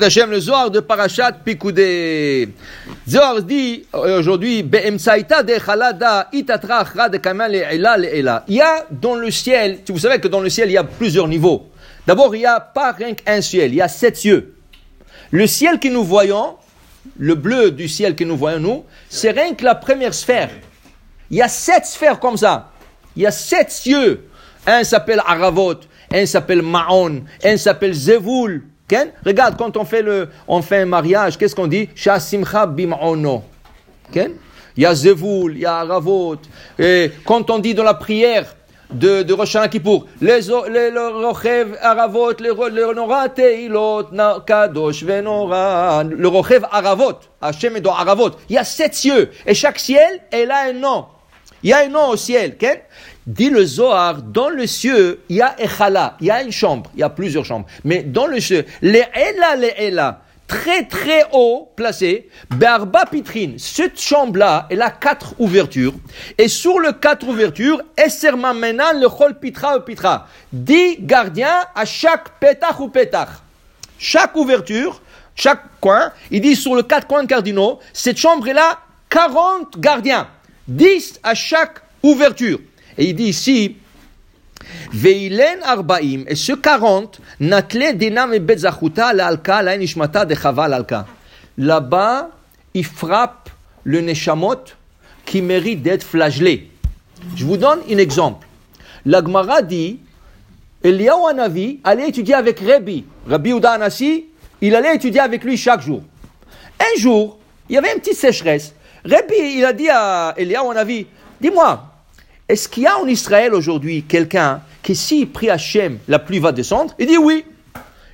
Hashem, le Zohar de Parashat Pikoudé. Zohar dit aujourd'hui, le'ela le'ela. Il y a dans le ciel, vous savez que dans le ciel, il y a plusieurs niveaux. D'abord, il n'y a pas rien qu'un ciel, il y a sept cieux. Le ciel que nous voyons, le bleu du ciel que nous voyons nous, c'est rien que la première sphère. Il y a sept sphères comme ça. Il y a sept cieux. Un s'appelle Aravot, un s'appelle Maon, un s'appelle Zevoul. Regarde, quand on fait, le, on fait un mariage, qu'est-ce qu'on dit? Shasimcha bim'ono. Il y a Zevoul, il y a Aravot. Et quand on dit dans la prière, de, de Rosh Kippour. Les, les, le Rochev Aravot, les, le Nora Teilot, Kadosh Venora. Le Rochev Aravot, Hashem et Aravot. Il y a sept cieux. Et chaque ciel, elle a un nom. Il y a un nom au ciel. Okay? Dit le Zohar, dans le ciel, il y a Echala, il y a une chambre, il y a plusieurs chambres. Mais dans le ciel, les Ela, les Ela, très très haut placé, Barba Pitrine. Cette chambre-là, elle a quatre ouvertures. Et sur les quatre ouvertures, Esserma Menan, le Chol Pitra Pitra. Dix gardiens à chaque pétach ou pétach. Chaque ouverture, chaque coin, il dit sur les quatre coins cardinaux, cette chambre-là, 40 gardiens. 10 à chaque ouverture. Et il dit ici, Veilen arbaim, et ce 40, natle dinam et betzachuta la alka, la nishmata de chaval alka. Là-bas, il frappe le neshamot qui mérite d'être flagellé. Je vous donne un exemple. L'Agmara dit, Eliyahu Hanavi allait étudier avec Rabbi. Rabbi Uda Anassi, il allait étudier avec lui chaque jour. Un jour, il y avait une petite sécheresse. Rabbi, il a dit à Eliyahu Hanavi, dis-moi, est-ce qu'il y a en Israël aujourd'hui quelqu'un qui, s'il prie Hachem, la pluie va descendre Il dit oui.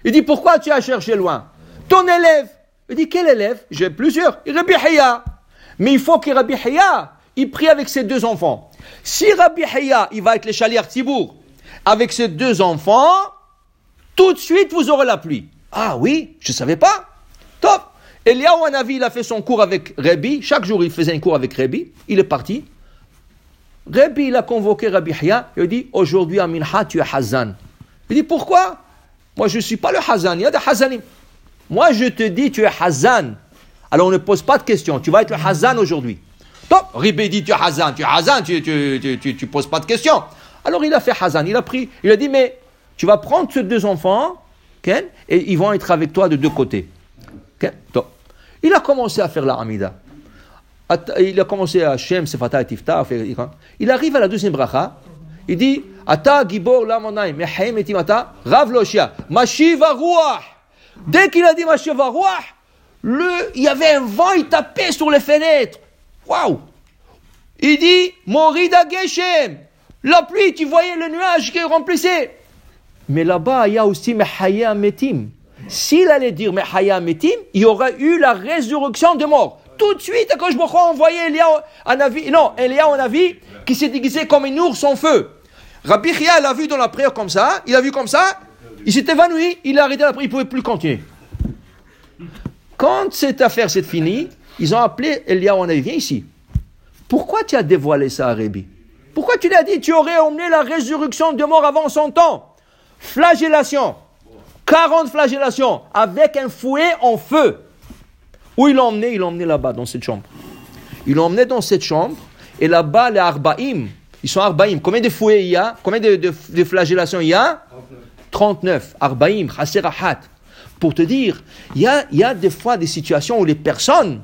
Il dit pourquoi tu as cherché loin? Ton élève. Il dit quel élève? J'ai plusieurs. Rabbi Haya. Mais il faut que Rabbi Haya, il prie avec ses deux enfants. Si Rabbi Haya, il va être le chalier Tibour avec ses deux enfants, tout de suite vous aurez la pluie. Ah oui, je ne savais pas. Top. Eliyahu Hanavi, il a fait son cours avec Rabbi. Chaque jour, il faisait un cours avec Rabbi. Il est parti. Rabbi, il a convoqué Rabbi Hia, il dit, aujourd'hui, Aminha, tu es Hazan. Il dit, pourquoi? Moi, je ne suis pas le Hazan, il y a des Hazanim. Moi, je te dis, tu es Hazan. Alors, on ne pose pas de questions, tu vas être le Hazan aujourd'hui. Top Rabbi dit, tu es Hazan, tu es Hazan, tu ne poses pas de questions. Alors, il a fait Hazan, il a pris, il a dit, mais tu vas prendre ces deux enfants, et ils vont être avec toi de deux côtés. Top. Il a commencé à faire la Hamida il a commencé à Shem, Sefata et. Il arrive à la deuxième bracha. Il dit Ata Gibor Lamonai, Mehem et Timata, Rav Loshia, Mashiv Ruach. Dès qu'il a dit Mashiv Ruach, le, il y avait un vent, il tapait sur les fenêtres. Waouh! Il dit Morida Geshem. La pluie, tu voyais le nuage qui remplissait. Mais là-bas, il y a aussi Mehaya Metim. S'il allait dire Mehaya Metim, il y aurait eu la résurrection des morts tout de suite, quand je me crois envoyer Elia un avis, non, Elia un avis qui s'est déguisé comme un ours en feu. Rabbi Chia l'a vu dans la prière comme ça, il a vu comme ça, il s'est évanoui, il a arrêté la prière, il ne pouvait plus continuer. Quand cette affaire s'est finie, ils ont appelé Elia en avis, viens ici. Pourquoi tu as dévoilé ça à Rabbi Pourquoi tu l'as dit, tu aurais emmené la résurrection de mort avant son temps Flagellation. 40 flagellations avec un fouet en feu. Où il l'a emmené Il l'a emmené là-bas, dans cette chambre. Il l'a emmené dans cette chambre, et là-bas, les Arbaïm, ils sont Arbaïm. Combien de fouets il y a? Combien de, flagellations il y a? 39. Arbaïm, Haserahat. Pour te dire, il y, a, il y a des fois des situations où les personnes,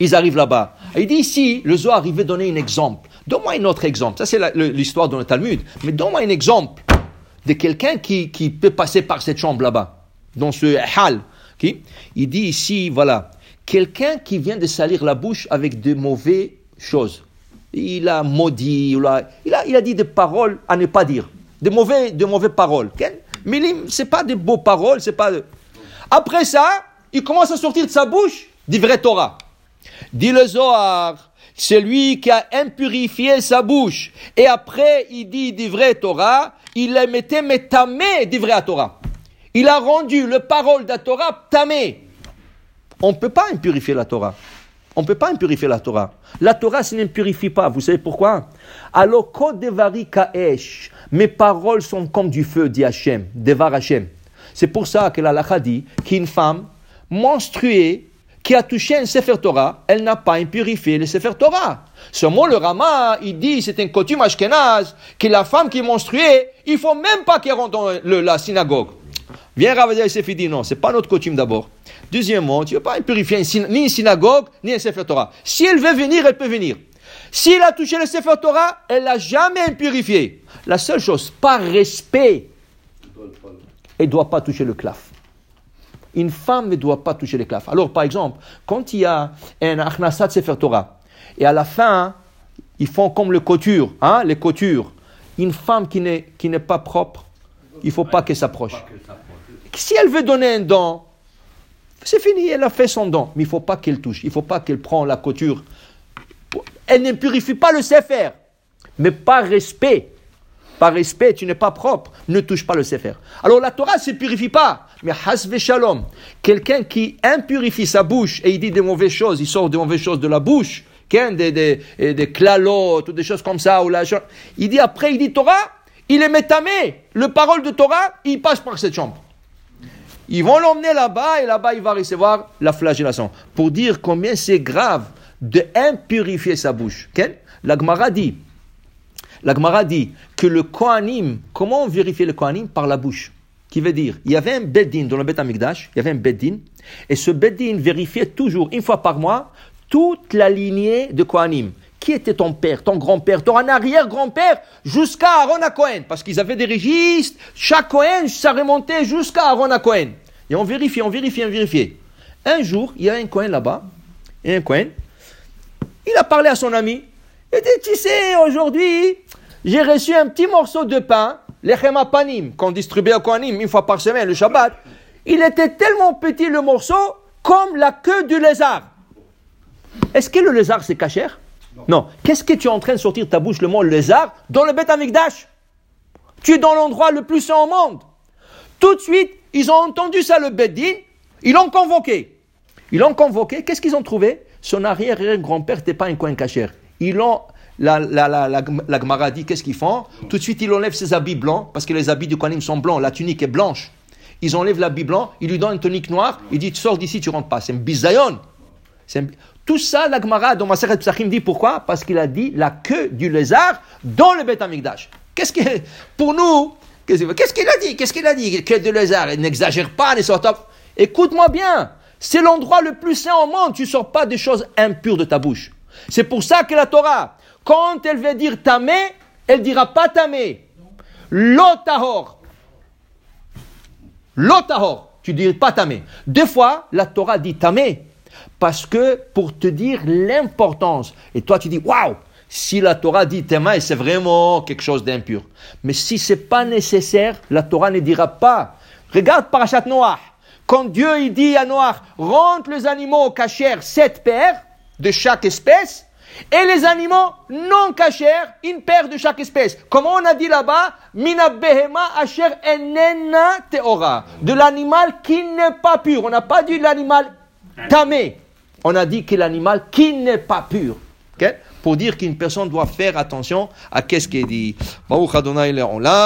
ils arrivent là-bas. Il dit ici, le Zohar, il veut donner un exemple. Donne-moi un autre exemple. Ça, c'est l'histoire dans le Talmud. Mais donne-moi un exemple de quelqu'un qui, qui peut passer par cette chambre là-bas, dans ce hal. Qui, il dit ici, voilà, quelqu'un qui vient de salir la bouche avec de mauvaises choses. Il a maudit, il a, il a, dit des paroles à ne pas dire. De, mauvais, de mauvaises paroles. Mais ce n'est pas de beaux paroles, c'est pas... Après ça, il commence à sortir de sa bouche du vrai Torah. Dit le Zohar, celui qui a impurifié sa bouche, et après il dit du vrai Torah, il a mettait tamé du vrai Torah. Il a rendu le parole de la Torah tamé. On ne peut pas impurifier la Torah. On ne peut pas impurifier la Torah. La Torah ne n'impurifie pas. Vous savez pourquoi? Alors, Mes paroles sont comme du feu, dit Hachem, Devar Hachem. C'est pour ça que la dit qu'une femme menstruée qui a touché un Sefer Torah, elle n'a pas impurifié le Sefer Torah. Seulement le Rama, il dit, c'est un coutume ashkenaz, que la femme qui est menstruée, il faut même pas qu'elle rentre dans la synagogue. Viens Ravadia et dit non, c'est pas notre coutume d'abord. Deuxièmement, tu ne veux pas impurifier ni une synagogue, ni un Sefer. Si elle veut venir, elle peut venir. S'il a touché le Sefer Torah, elle l'a jamais impurifié. La seule chose, par respect, elle ne doit pas toucher le claf. Une femme ne doit pas toucher le claf. Alors, par exemple, quand il y a un achnasat Sefer Torah, et à la fin, ils font comme le couture, hein, les coutures. Une femme qui n'est, qui n'est pas propre, il ne faut pas qu'elle s'approche. Si elle veut donner un don, c'est fini, elle a fait son don. Mais il ne faut pas qu'elle touche, il ne faut pas qu'elle prenne la couture. Elle ne purifie pas le Sefer, mais par respect. Par respect, tu n'es pas propre, ne touche pas le Sefer. Alors la Torah ne se purifie pas, mais hasve shalom. Quelqu'un qui impurifie sa bouche et il dit des mauvaises choses, il sort des mauvaises choses de la bouche, des, des, des clalotes des choses comme ça, ou la, il dit après, il dit Torah, il est métamé. Le parole de Torah, il passe par cette chambre. Ils vont l'emmener là-bas et là-bas il va recevoir la flagellation. Pour dire combien c'est grave de impurifier sa bouche. La Gemara dit, dit que le Kohanim, comment on vérifie le Kohanim? Par la bouche. Qui veut dire, il y avait un Beddin dans le Bet Amikdash, il y avait un Beddin, et ce Beddin vérifiait toujours, une fois par mois, toute la lignée de Kohanim. Qui était ton père, ton grand-père, ton arrière-grand-père, jusqu'à Aaron à Parce qu'ils avaient des registres, chaque Cohen, ça remontait jusqu'à Aaron à. Et on vérifiait, on vérifiait, on vérifiait. Un jour, il y a un Cohen là-bas, et un Cohen, il a parlé à son ami. Il dit, tu sais, aujourd'hui, j'ai reçu un petit morceau de pain, l'echem panim, qu'on distribuait au Kohanim une fois par semaine, le Shabbat. Il était tellement petit le morceau, comme la queue du lézard. Est-ce que le lézard c'est cachère Non. Qu'est-ce que tu es en train de sortir de ta bouche le mot lézard dans le Beth Amikdash? Tu es dans l'endroit le plus saint au monde. Tout de suite, ils ont entendu ça le Beddin, ils l'ont convoqué. Ils l'ont convoqué, qu'est-ce qu'ils ont trouvé? Son arrière-grand-père n'était pas un coin cachère. Ils l'ont la, la, la, la, Gemara dit qu'est-ce qu'ils font? Tout de suite, il enlève ses habits blancs, parce que les habits du Kohanim sont blancs, la tunique est blanche. Ils enlèvent l'habit blanc, ils lui donnent une tunique noire, il dit Tu sors d'ici, tu rentres pas. C'est un bisayon. Tout ça, la Gemara dans Maseret Psachim dit pourquoi? Parce qu'il a dit la queue du lézard dans le Beth Amikdash. Qu'est-ce que, pour nous, qu'est-ce qu'il a dit? Qu'est-ce qu'il a dit? Queue de lézard, n'exagère pas, ne sort. Écoute-moi bien, c'est l'endroit le plus saint au monde, tu ne sors pas des choses impures de ta bouche. C'est pour ça que la Torah, quand elle veut dire tamé, elle dira pas tamé. Lotahor. Lotahor. Tu dis pas tamé. Deux fois, la Torah dit tamé. Parce que pour te dire l'importance, et toi tu dis waouh, si la Torah dit tamé, c'est vraiment quelque chose d'impur. Mais si c'est pas nécessaire, la Torah ne dira pas. Regarde Parashat Noah. Quand Dieu il dit à Noah, rentre les animaux au cachère, sept paires de chaque espèce, et les animaux non cachers, une paire de chaque espèce. Comment on a dit là-bas Mina behema asher enena teora. De l'animal qui n'est pas pur. On n'a pas dit l'animal tamé. On a dit que l'animal qui n'est pas pur. Pour dire qu'une personne doit faire attention à qu'est-ce qu'il dit.